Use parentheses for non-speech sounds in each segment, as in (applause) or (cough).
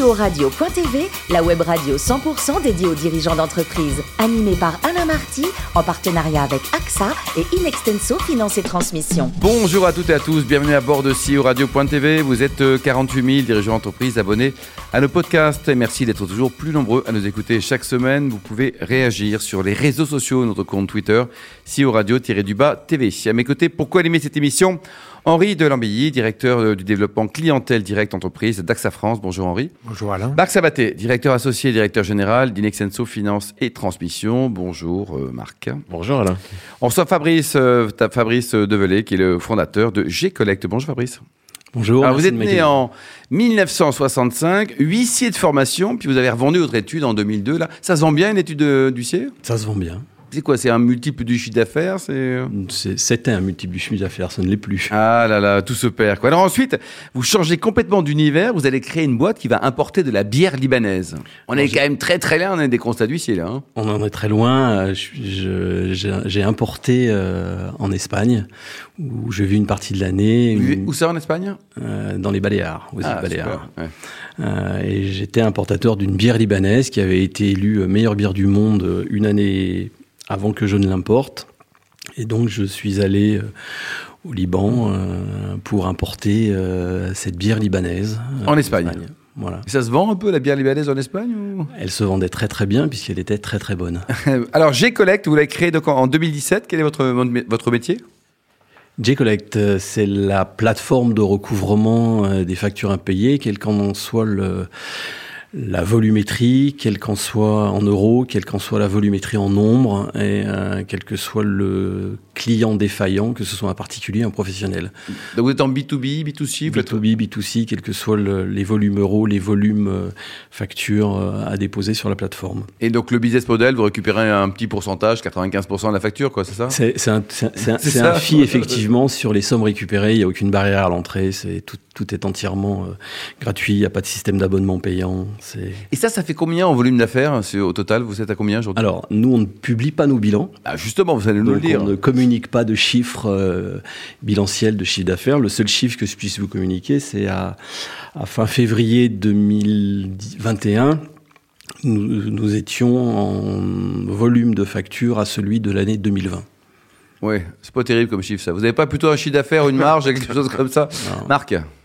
CEO Radio.tv, la web radio 100% dédiée aux dirigeants d'entreprise. Animée par Alain Marty, en partenariat avec AXA et Inextenso Finance et Transmission. Bonjour à toutes et à tous, bienvenue à bord de CEO Radio.tv. Vous êtes 48 000 dirigeants d'entreprise abonnés à nos podcasts et merci d'être toujours plus nombreux à nous écouter chaque semaine. Vous pouvez réagir sur les réseaux sociaux, notre compte Twitter, CEO Radio-du-bas TV. À mes côtés, pourquoi animer cette émission Henri Delambilly, directeur euh, du développement clientèle direct entreprise d'AXA France. Bonjour Henri. Bonjour Alain. Marc Sabaté, directeur associé et directeur général d'Inexenso Finance et Transmission. Bonjour euh, Marc. Bonjour Alain. On reçoit Fabrice, euh, Fabrice Develay, qui est le fondateur de G-Collect. Bonjour Fabrice. Bonjour. Alors vous êtes né en 1965, huissier de formation, puis vous avez revendu votre étude en 2002. Là. Ça se vend bien une étude d'huissier? Ça se vend bien. C'est quoi C'est un multiple du chiffre d'affaires C'était un multiple du chiffre d'affaires, ça ne l'est plus. Ah là là, tout se perd. Quoi. Alors ensuite, vous changez complètement d'univers, vous allez créer une boîte qui va importer de la bière libanaise. On est quand même très très loin, on est des constats d'huissier là. Hein. On en est très loin. J'ai importé euh, en Espagne, où je vis une partie de l'année. Où ça en Espagne? Euh, Dans les Baléares, aux ah, Baléares. Euh, et j'étais importateur d'une bière libanaise qui avait été élue meilleure bière du monde une année avant que je ne l'importe. Et donc je suis allé euh, au Liban euh, pour importer euh, cette bière libanaise. En Espagne. Voilà. ça se vend un peu la bière libanaise en Espagne Elle se vendait très très bien puisqu'elle était très très bonne. (laughs) Alors G-Collect, vous l'avez créé donc en 2017. Quel est votre, votre métier? G-Collect, c'est la plateforme de recouvrement des factures impayées, quel qu'en soit le la volumétrie, quelle qu'en soit en euros, quelle qu'en soit la volumétrie en nombre, et euh, quel que soit le client défaillant, que ce soit un particulier, un professionnel. Donc vous êtes en B2B, B2C B2B, B2C, quels que soient les volumes euros, les volumes euh, factures euh, à déposer sur la plateforme. Et donc le business model, vous récupérez un petit pourcentage, 95% de la facture, quoi, c'est ça? C'est un, un, un fee, effectivement, sur les sommes récupérées. Il n'y a aucune barrière à l'entrée, c'est tout, tout est entièrement gratuit, il n'y a pas de système d'abonnement payant. Et ça, ça fait combien en volume d'affaires au total Vous êtes à combien aujourd'hui? Alors, nous, on ne publie pas nos bilans. Ah, justement, vous allez nous le dire. On ne communique pas de chiffres euh, bilanciels de chiffre d'affaires. Le seul chiffre que je puisse vous communiquer, c'est à, fin février 2021. Nous, nous, étions en volume de facture à celui de l'année 2020. Oui, c'est pas terrible comme chiffre ça. Vous n'avez pas plutôt un chiffre d'affaires, une marge, (laughs) quelque chose comme ça? Marc?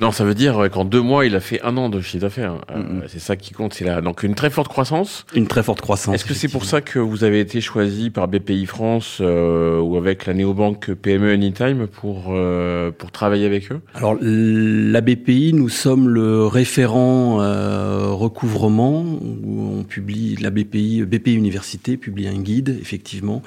non, ça veut dire qu'en deux mois, il a fait un an de chiffre d'affaires. Euh, c'est ça qui compte. C'est là. Donc une très forte croissance. Une très forte croissance. Est-ce que c'est pour ça que vous avez été choisi par BPI France euh, ou avec la néobanque PME Anytime pour euh, pour travailler avec eux? Alors la BPI, nous sommes le référent recouvrement où on publie la BPI BPI Université publie un guide. Effectivement,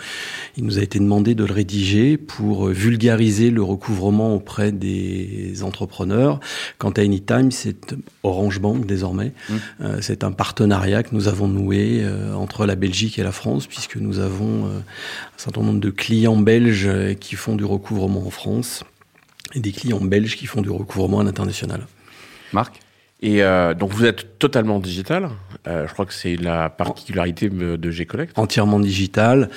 il nous a été demandé de le rédiger pour vulgariser le recouvrement auprès des entrepreneurs Quant à Anytime, c'est Orange Bank désormais. Mmh. Euh, c'est un partenariat que nous avons noué euh, entre la Belgique et la France, puisque nous avons euh, un certain nombre de clients belges qui font du recouvrement en France et des clients belges qui font du recouvrement à l'international. Marc? Et donc vous êtes totalement digital. je crois que c'est la particularité de G-Collect. Entièrement digital.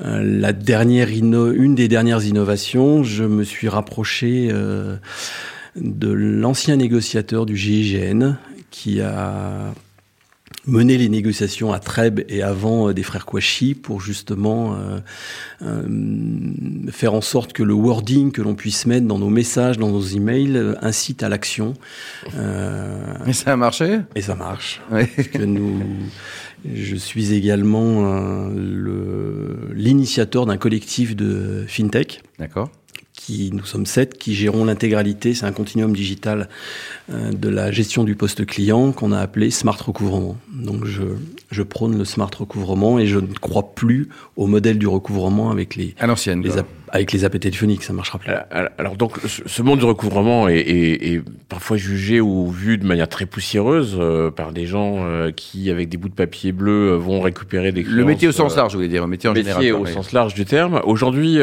la dernière une des dernières innovations, je me suis rapproché de l'ancien négociateur du GIGN qui a mené les négociations à Trèbes et avant euh, des frères Kouachi pour justement euh, euh, faire en sorte que le wording que l'on puisse mettre dans nos messages, dans nos emails, incite à l'action. et ça a marché? Et ça marche. que nous, je suis également l'initiateur d'un collectif de fintech. D'accord qui, nous sommes sept, qui gérons l'intégralité, c'est un continuum digital euh, de la gestion du poste client qu'on a appelé Smart Recouvrement. Donc je, je prône le Smart Recouvrement et je ne crois plus au modèle du recouvrement avec les, à l'ancienne, avec les appels téléphoniques, ça marchera plus. Alors, donc ce monde du recouvrement est, est, est, parfois jugé ou vu de manière très poussiéreuse euh, par des gens euh, qui, avec des bouts de papier bleu, vont récupérer des. Le métier au sens large, je voulais dire, le métier en métier au sens large du terme. Aujourd'hui,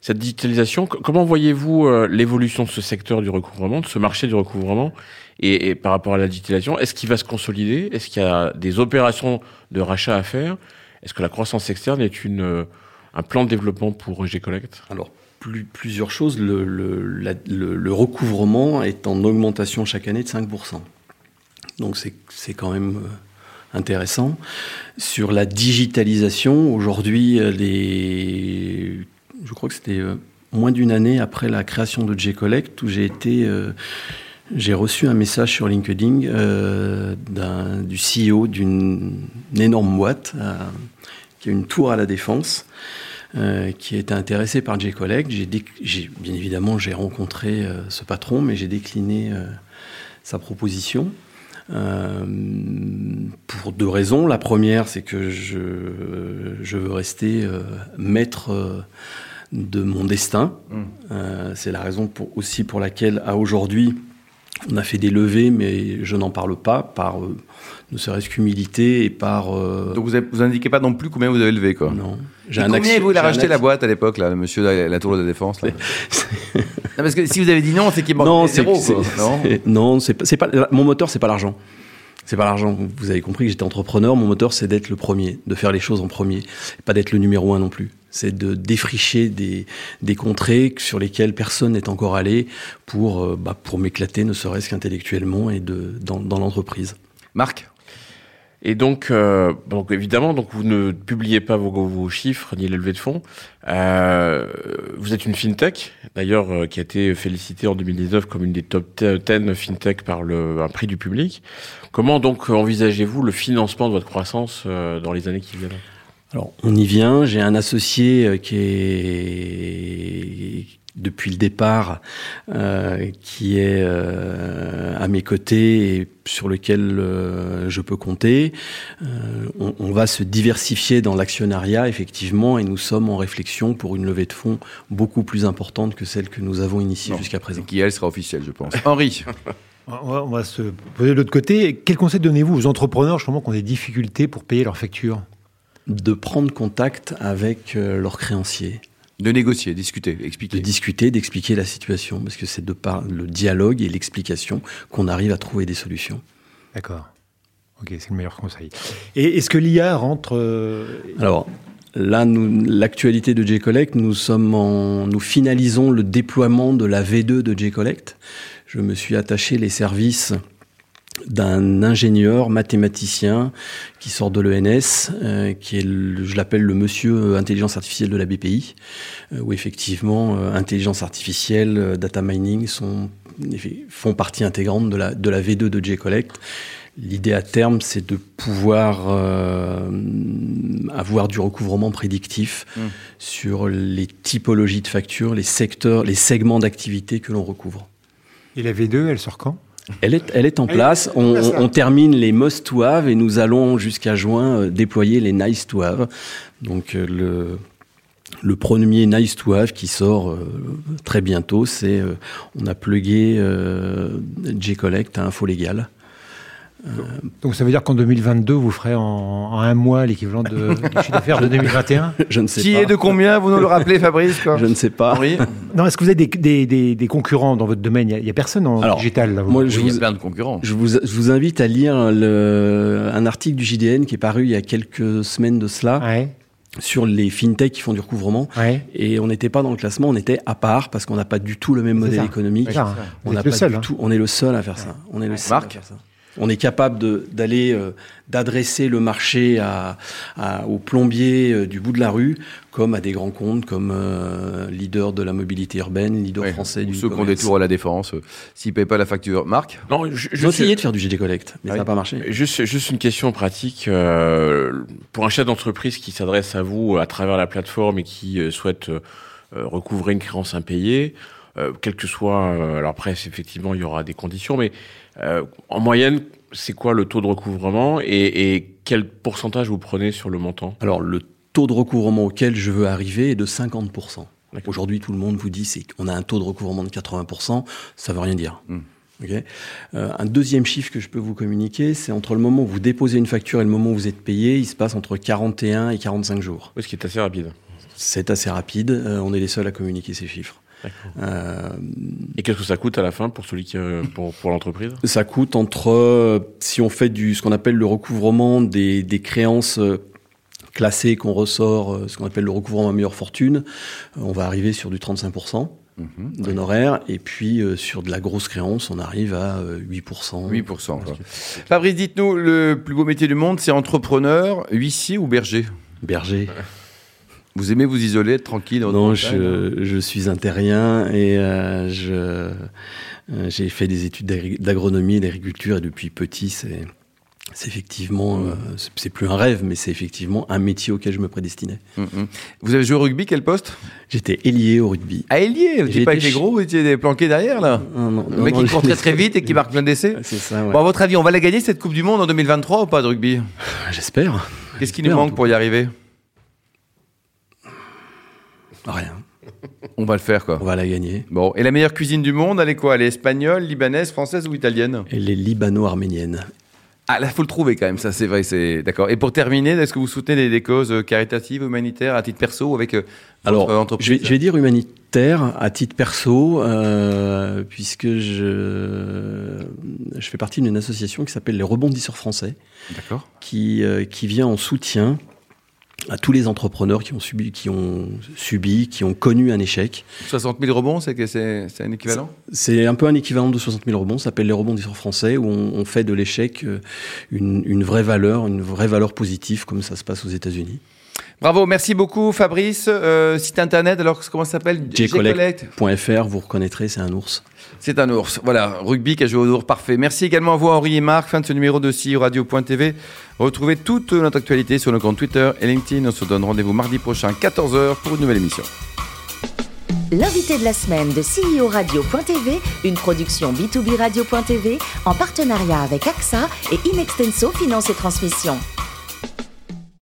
cette digitalisation, comment voyez-vous l'évolution de ce secteur du recouvrement, de ce marché du recouvrement et, et, par rapport à la digitalisation, est-ce qu'il va se consolider? Est-ce qu'il y a des opérations de rachat à faire? Est-ce que la croissance externe est une, euh, un plan de développement pour G-Collect Alors, plus, plusieurs choses. Le, recouvrement est en augmentation chaque année de 5%. Donc c'est quand même euh, intéressant. Sur la digitalisation, aujourd'hui, les... je crois que c'était euh, moins d'une année après la création de J-Collect où j'ai été... J'ai reçu un message sur LinkedIn euh, du CEO d'une énorme boîte qui a une tour à la défense, euh, qui était intéressé par J-Collect. Bien évidemment, j'ai rencontré euh, ce patron, mais j'ai décliné sa proposition. pour deux raisons. La première, c'est que je, je, veux rester maître de mon destin. Mmh. c'est la raison pour, aussi pour laquelle, à aujourd'hui, on a fait des levées, mais je n'en parle pas par euh, ne serait-ce qu'humilité et par. Euh, Donc vous, vous indiquez pas non plus combien vous avez levé, quoi Non. J'ai un combien vous a racheté la boîte à l'époque, là, monsieur la, la Tour de la Défense là (laughs) non, Parce que si vous avez dit non, c'est qu'il manque non, zéro, quoi. (laughs) Non, c'est pas, pas, mon moteur, c'est pas l'argent. C'est pas l'argent. Vous avez compris que j'étais entrepreneur. Mon moteur, c'est d'être le premier, de faire les choses en premier, pas d'être le numéro un non plus c'est de défricher des, des, contrées sur lesquelles personne n'est encore allé pour, euh, bah, pour m'éclater, ne serait-ce qu'intellectuellement et de, dans, dans l'entreprise. Marc? Et donc, euh, donc évidemment, donc vous ne publiez pas vos, vos chiffres ni les levées de fonds. Euh, vous êtes une fintech, d'ailleurs, euh, qui a été félicitée en 2019 comme une des top 10 fintech par le un prix du public. Comment donc envisagez-vous le financement de votre croissance euh, dans les années qui viennent? Alors, on y vient. J'ai un associé euh, qui est depuis le départ, euh, qui est euh, à mes côtés et sur lequel euh, je peux compter. Euh, on, on, va se diversifier dans l'actionnariat, effectivement, et nous sommes en réflexion pour une levée de fonds beaucoup plus importante que celle que nous avons initiée jusqu'à présent. Qui, elle, sera officielle, je pense. Henri (laughs) on va, se poser de l'autre côté. Quel conseil donnez-vous aux entrepreneurs justement qui ont des difficultés pour payer leurs factures? De prendre contact avec euh, leurs créanciers. De négocier, discuter, expliquer. De discuter, d'expliquer la situation, parce que c'est de par le dialogue et l'explication qu'on arrive à trouver des solutions. D'accord. Ok, c'est le meilleur conseil. Et est-ce que l'IA rentre euh, Alors, là, l'actualité de J-Collect, nous, sommes en, nous finalisons le déploiement de la V2 de J-Collect. Je me suis attaché les services d'un ingénieur mathématicien qui sort de l'ENS, euh, qui est, je l'appelle le monsieur intelligence artificielle de la BPI, euh, où effectivement euh, intelligence artificielle, data mining sont, font partie intégrante de la, de la V2 de J-Collect. L'idée à terme, c'est de pouvoir avoir du recouvrement prédictif mmh. sur les typologies de factures, les secteurs, les segments d'activité que l'on recouvre. Et la V2, elle sort quand? Elle est, elle est en place. On, on, termine les must to have et nous allons jusqu'à juin euh, déployer les nice to have. Donc euh, le, le premier nice to have qui sort euh, très bientôt, c'est on a plugué J-Collect à Info Légal. Donc ça veut dire qu'en 2022, vous ferez en, un mois l'équivalent de, du chiffre d'affaires de (laughs) 2021 Je ne sais Qui pas. est de combien Vous nous le rappelez, Fabrice Je ne sais pas. Oui. Non, est-ce que vous avez des, des, des, concurrents dans votre domaine? Il n'y a, personne en digital là, Moi, je vous, il y a plein de concurrents. Je vous, je vous invite à lire le, un article du JDN qui est paru il y a quelques semaines de cela. Ouais sur les fintechs qui font du recouvrement. Ouais. Et on n'était pas dans le classement, on était à part parce qu'on n'a pas du tout le même modèle économique. on, pas seul, du hein. tout, on est le seul à faire ça. On est le seul Marc à faire ça. On est capable d'aller euh, d'adresser le marché à, à, aux plombiers euh, du bout de la rue, comme à des grands comptes, comme euh, leader de la mobilité urbaine, leader ouais, français du ceux qui ont des tours à la défense, euh, s'ils payent pas la facture. Marc? Non, je, je essayé de faire du GD Collect, mais ah ça n'a pas marché. Juste, juste une question pratique euh, pour un chef d'entreprise qui s'adresse à vous à travers la plateforme et qui euh, souhaite recouvrer une créance impayée. Euh, quel que soit, euh, alors après, effectivement, il y aura des conditions, mais euh, en moyenne, c'est quoi le taux de recouvrement et, et, quel pourcentage vous prenez sur le montant? Alors, le taux de recouvrement auquel je veux arriver est de 50%. Aujourd'hui, tout le monde vous dit c'est qu'on a un taux de recouvrement de 80%, ça veut rien dire. Mm. Okay euh, un deuxième chiffre que je peux vous communiquer, c'est entre le moment où vous déposez une facture et le moment où vous êtes payé, il se passe entre 41 et 45 jours. Oui, ce qui est assez rapide. C'est assez rapide. Euh, on est les seuls à communiquer ces chiffres. Euh, et qu'est-ce que ça coûte à la fin pour celui qui, euh, pour, pour l'entreprise? Ça coûte entre, euh, si on fait du, ce qu'on appelle le recouvrement des, des créances classées qu'on ressort, ce qu'on appelle le recouvrement à meilleure fortune, on va arriver sur du 35%. mhm. d'honoraires. Et puis, sur de la grosse créance, on arrive à 8%. 8%. Fabrice, dites-nous, le plus beau métier du monde, c'est entrepreneur, huissier ou berger? Berger. (laughs) Vous aimez vous isoler, être tranquille Non, je, je, suis un terrien et je j'ai fait des études d'agronomie et d'agriculture et depuis petit, c'est c'est effectivement, mmh. euh, c'est plus un rêve, mais c'est effectivement un métier auquel je me prédestinais. Mmh, mmh. Vous avez joué au rugby, quel poste? J'étais ailier au rugby. Ah, ailier? Vous pas les gros, vous étiez planqués derrière, là? Non, non, Le mec qui court très très vite et qui marque plein d'essais C'est ça, ouais. Bon, à votre avis, on va la gagner cette Coupe du Monde en 2023 ou pas de rugby? J'espère. Qu'est-ce qui nous manque pour y arriver? Rien. On va le faire, quoi. On va la gagner. Bon, et la meilleure cuisine du monde, elle est quoi? Elle est espagnole, libanaise, française ou italienne Elle est libano-arménienne. Ah, là, faut le trouver quand même, ça, c'est vrai, c'est d'accord. Et pour terminer, est-ce que vous soutenez des, causes caritatives, humanitaires, à titre perso ou avec euh, Alors, entreprise? je vais, je vais, dire humanitaire à titre perso, euh, puisque je, je fais partie d'une association qui s'appelle les Rebondisseurs Français, d'accord, qui, euh, qui vient en soutien à tous les entrepreneurs qui ont subi, qui ont subi, qui ont connu un échec. 60 000 rebonds, c'est que c'est, un équivalent? C'est un peu un équivalent de 60 000 rebonds. Ça s'appelle les rebondisseurs français, où on, fait de l'échec euh, une, une, vraie valeur, une vraie valeur positive, comme ça se passe aux États-Unis. Bravo, merci beaucoup Fabrice. Euh, site internet, alors comment ça s'appelle? Jcollect.fr, vous reconnaîtrez, c'est un ours. C'est un ours. Voilà, rugby qui a joué au ours, parfait. Merci également à vous Henri et Marc. Fin de ce numéro de CIO Radio.tv. Retrouvez toute notre actualité sur nos comptes Twitter et LinkedIn. On se donne rendez-vous mardi prochain, 14h, pour une nouvelle émission. L'invité de la semaine de CEO Radio.tv, une production B2B Radio.tv en partenariat avec AXA et Inextenso Finance et Transmission.